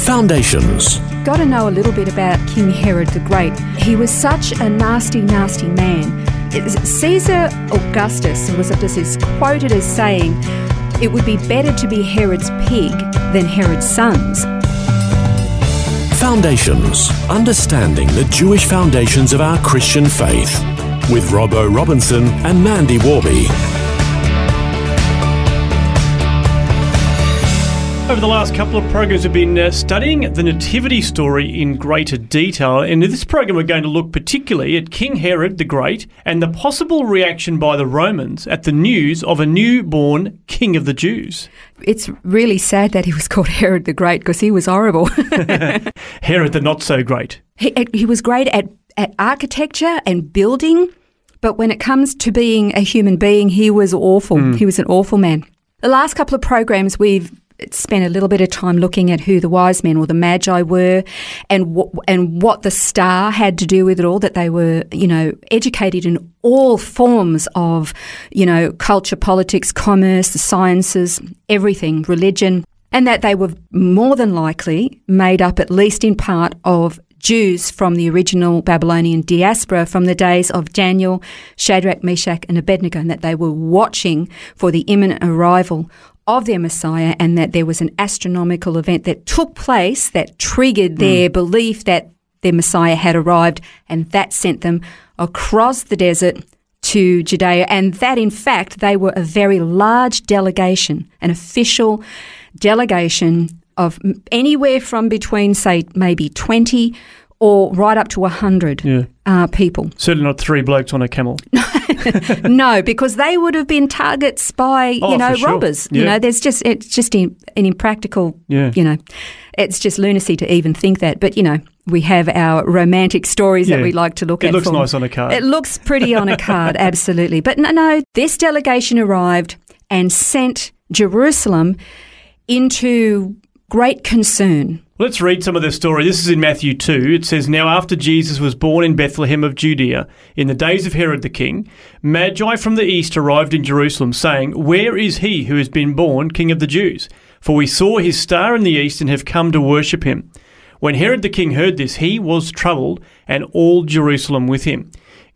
Foundations. Got to know a little bit about King Herod the Great. He was such a nasty, nasty man. Caesar Augustus was is quoted as saying, "It would be better to be Herod's pig than Herod's sons." Foundations. Understanding the Jewish foundations of our Christian faith. With Robbo Robinson and Mandy Warby. Over the last couple of programs, we've been uh, studying the Nativity story in greater detail. And in this program, we're going to look particularly at King Herod the Great and the possible reaction by the Romans at the news of a newborn King of the Jews. It's really sad that he was called Herod the Great because he was horrible. Herod the Not So Great. He, he was great at, at architecture and building, but when it comes to being a human being, he was awful. Mm. He was an awful man. The last couple of programs, we've spent a little bit of time looking at who the wise men or the magi were and what, and what the star had to do with it all, that they were, you know, educated in all forms of, you know, culture, politics, commerce, the sciences, everything, religion, and that they were more than likely made up, at least in part, of Jews from the original Babylonian diaspora from the days of Daniel, Shadrach, Meshach, and Abednego, and that they were watching for the imminent arrival of their Messiah and that there was an astronomical event that took place that triggered their mm. belief that their Messiah had arrived and that sent them across the desert to Judea and that in fact they were a very large delegation, an official delegation of anywhere from between say maybe 20 or right up to 100 yeah. uh, people. Certainly not three blokes on a camel. no, because they would have been targets by, oh, you know, robbers. Yeah. You know, there's just, it's just in, an impractical, yeah. you know, it's just lunacy to even think that. But, you know, we have our romantic stories yeah. that we like to look it at. It looks nice on a card. It looks pretty on a card, absolutely. But no, no, this delegation arrived and sent Jerusalem into great concern Let's read some of the story. This is in Matthew 2. It says, Now after Jesus was born in Bethlehem of Judea, in the days of Herod the king, Magi from the east arrived in Jerusalem, saying, Where is he who has been born King of the Jews? For we saw his star in the east and have come to worship him. When Herod the king heard this, he was troubled, and all Jerusalem with him.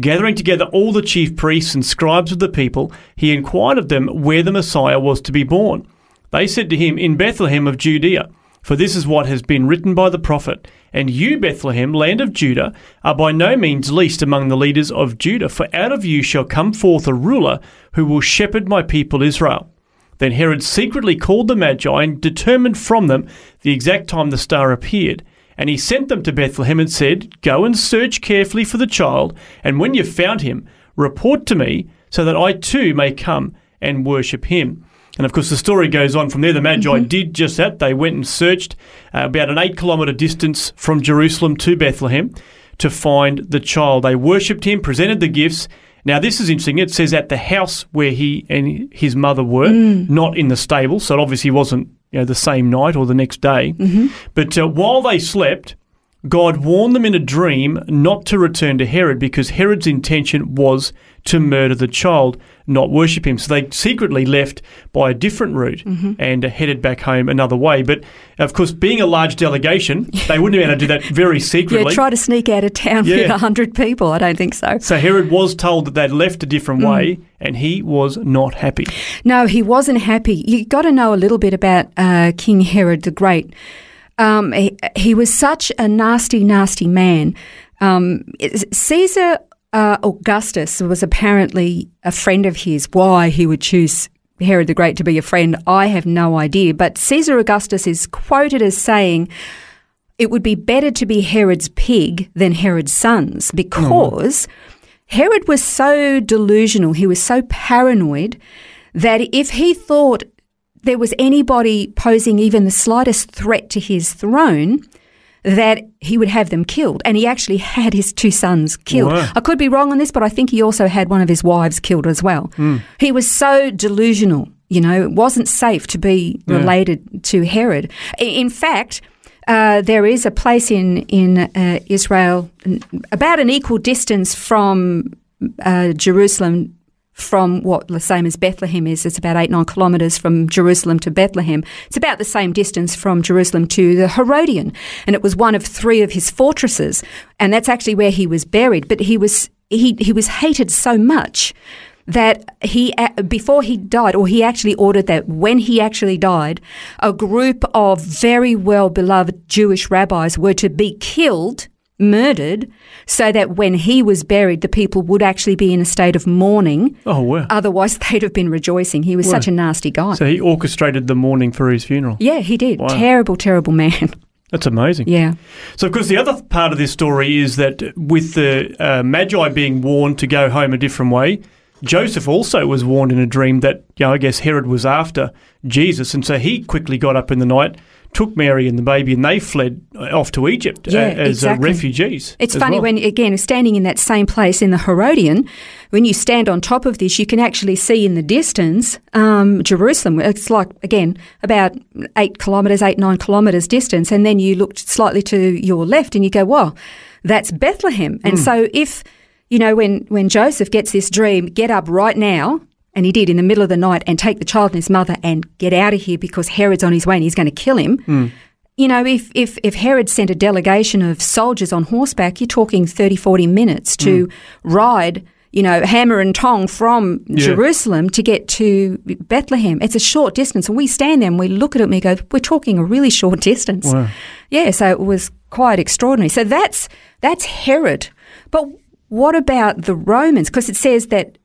Gathering together all the chief priests and scribes of the people, he inquired of them where the Messiah was to be born. They said to him, In Bethlehem of Judea. For this is what has been written by the prophet And you, Bethlehem, land of Judah, are by no means least among the leaders of Judah, for out of you shall come forth a ruler who will shepherd my people Israel. Then Herod secretly called the Magi and determined from them the exact time the star appeared. And he sent them to Bethlehem and said, Go and search carefully for the child, and when you've found him, report to me, so that I too may come and worship him. And of course, the story goes on from there. The Magi mm-hmm. did just that. They went and searched uh, about an eight kilometre distance from Jerusalem to Bethlehem to find the child. They worshipped him, presented the gifts. Now, this is interesting. It says at the house where he and his mother were, mm. not in the stable. So it obviously wasn't you know, the same night or the next day. Mm-hmm. But uh, while they slept, God warned them in a dream not to return to Herod because Herod's intention was to murder the child not worship him. So they secretly left by a different route mm-hmm. and headed back home another way. But of course, being a large delegation, they wouldn't be able to do that very secretly. Yeah, try to sneak out of town yeah. with 100 people. I don't think so. So Herod was told that they'd left a different mm. way and he was not happy. No, he wasn't happy. You've got to know a little bit about uh, King Herod the Great. Um, he, he, was such a nasty, nasty man. Um, Caesar uh, Augustus was apparently a friend of his. Why he would choose Herod the Great to be a friend, I have no idea. But Caesar Augustus is quoted as saying, it would be better to be Herod's pig than Herod's sons because Herod was so delusional, he was so paranoid that if he thought there was anybody posing even the slightest threat to his throne, that he would have them killed. And he actually had his two sons killed. Wow. I could be wrong on this, but I think he also had one of his wives killed as well. He was so delusional, you know, it wasn't safe to be related to Herod. In fact, uh, there is a place in in uh, Israel about an equal distance from uh, Jerusalem from what the same as Bethlehem is. It's about eight, nine kilometres from Jerusalem to Bethlehem. It's about the same distance from Jerusalem to the Herodium. And it was one of three of his fortresses. And that's actually where he was buried. But he was, he, he was hated so much that he, before he died, or he actually ordered that when he actually died, a group of very well beloved Jewish rabbis were to be killed murdered so that when he was buried, the people would actually be in a state of mourning. Oh, wow. Otherwise, they'd have been rejoicing. He was Wow. such a nasty guy. So he orchestrated the mourning for his funeral. yeah, he did. Wow. Terrible, terrible man. That's amazing. yeah. So, of course, the other part of this story is that with the uh, Magi being warned to go home a different way, Joseph also was warned in a dream that, you know, I guess Herod was after Jesus. And so he quickly got up in the night, took Mary and the baby, and they fled uh, off to Egypt uh, Yeah, as uh, exactly. refugees. It's funny well. when, again, standing in that same place in the Herodium, when you stand on top of this, you can actually see in the distance um, Jerusalem. It's like, again, about eight kilometres, eight, nine kilometres distance. And then you look slightly to your left and you go, wow, that's Bethlehem. And so if, you know, when, when Joseph gets this dream, get up right now. And he did in the middle of the night and take the child and his mother and get out of here because Herod's on his way and he's going to kill him Hmm. you know, if, if, if Herod sent a delegation of soldiers on horseback, you're talking 30, 40 minutes to ride, you know, hammer and tong from Yeah. Jerusalem to get to Bethlehem. It's a short distance. And we stand there and we look at it and we go, we're talking a really short distance. Wow. Yeah, so it was quite extraordinary. So that's, that's Herod. But what about the Romans? Because it says that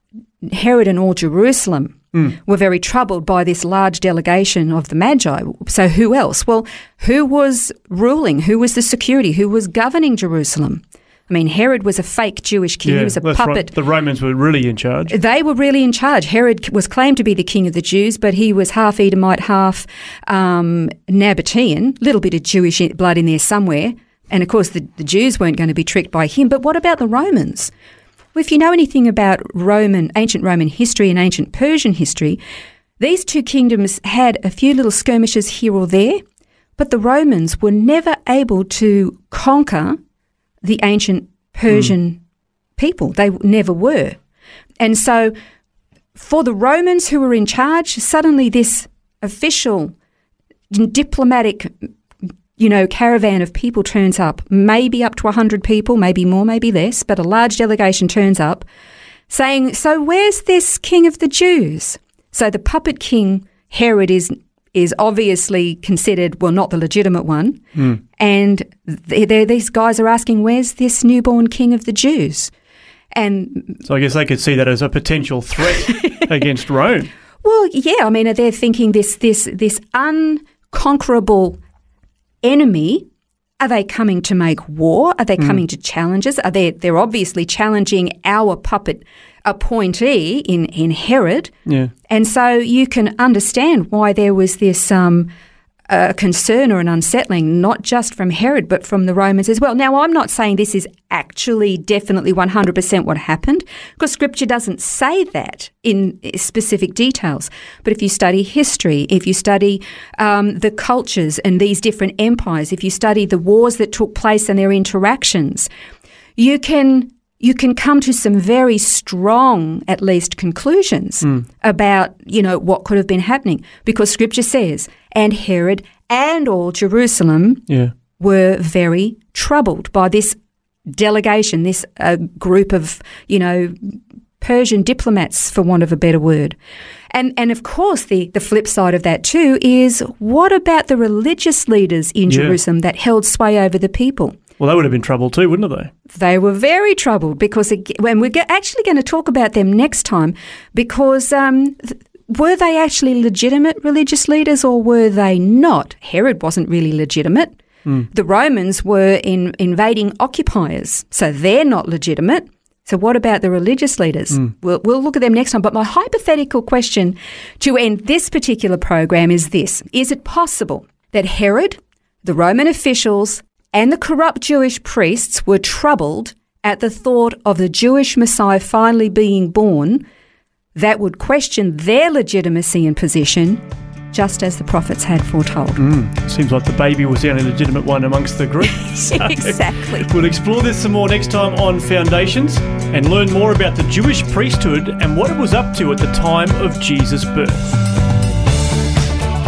Herod and all Jerusalem were very troubled by this large delegation of the Magi. So who else? Well, who was ruling? Who was the security? Who was governing Jerusalem? I mean, Herod was a fake Jewish king. Yeah, he was a that's right. puppet. The Romans were really in charge. They were really in charge. Herod was claimed to be the king of the Jews, but he was half Edomite, half um, Nabatean. Little bit of Jewish blood in there somewhere. And of course, the, the Jews weren't going to be tricked by him. But what about the Romans? Well, if you know anything about Roman, ancient Roman history and ancient Persian history, these two kingdoms had a few little skirmishes here or there, but the Romans were never able to conquer the ancient Persian hmm. people. They never were. And so, for the Romans who were in charge, suddenly this official diplomatic you know, caravan of people turns up, maybe up to 100 people, maybe more, maybe less, but a large delegation turns up saying, So where's this king of the Jews? So the puppet king, Herod, is, is obviously considered, well, not the legitimate one. Hmm. And th- th- these guys are asking, Where's this newborn king of the Jews? And So I guess they could see that as a potential threat against Rome. Well, yeah, I mean, they're thinking this this this unconquerable enemy. Are they coming to make war? Are they coming to challenge us? Are they? They're obviously challenging our puppet appointee in in Herod, Yeah. and so you can understand why there was this um, uh, concern or an unsettling, not just from Herod, but from the Romans as well. Now, I'm not saying this is actually definitely 100% what happened, because Scripture doesn't say that in specific details. But if you study history, if you study um, the cultures and these different empires, if you study the wars that took place and their interactions, you can you can come to some very strong, at least, conclusions about, you know, what could have been happening. Because scripture says, and Herod and all Jerusalem Yeah. were very troubled by this delegation, this uh, group of, you know, Persian diplomats, for want of a better word. And, and of course, the, the flip side of that too is what about the religious leaders in Yeah. Jerusalem that held sway over the people? Well, they would have been trouble too, wouldn't they? They were very troubled because, when we're actually going to talk about them next time, because um, th- were they actually legitimate religious leaders or were they not? Herod wasn't really legitimate. The Romans were in, invading occupiers, so they're not legitimate. So, what about the religious leaders? We'll, we'll look at them next time. But my hypothetical question to end this particular program is this Is it possible that Herod, the Roman officials, and the corrupt Jewish priests were troubled at the thought of the Jewish Messiah finally being born that would question their legitimacy and position, just as the prophets had foretold? Hmm, seems like the baby was the only legitimate one amongst the group. exactly. We'll explore this some more next time on Foundations and learn more about the Jewish priesthood and what it was up to at the time of Jesus' birth.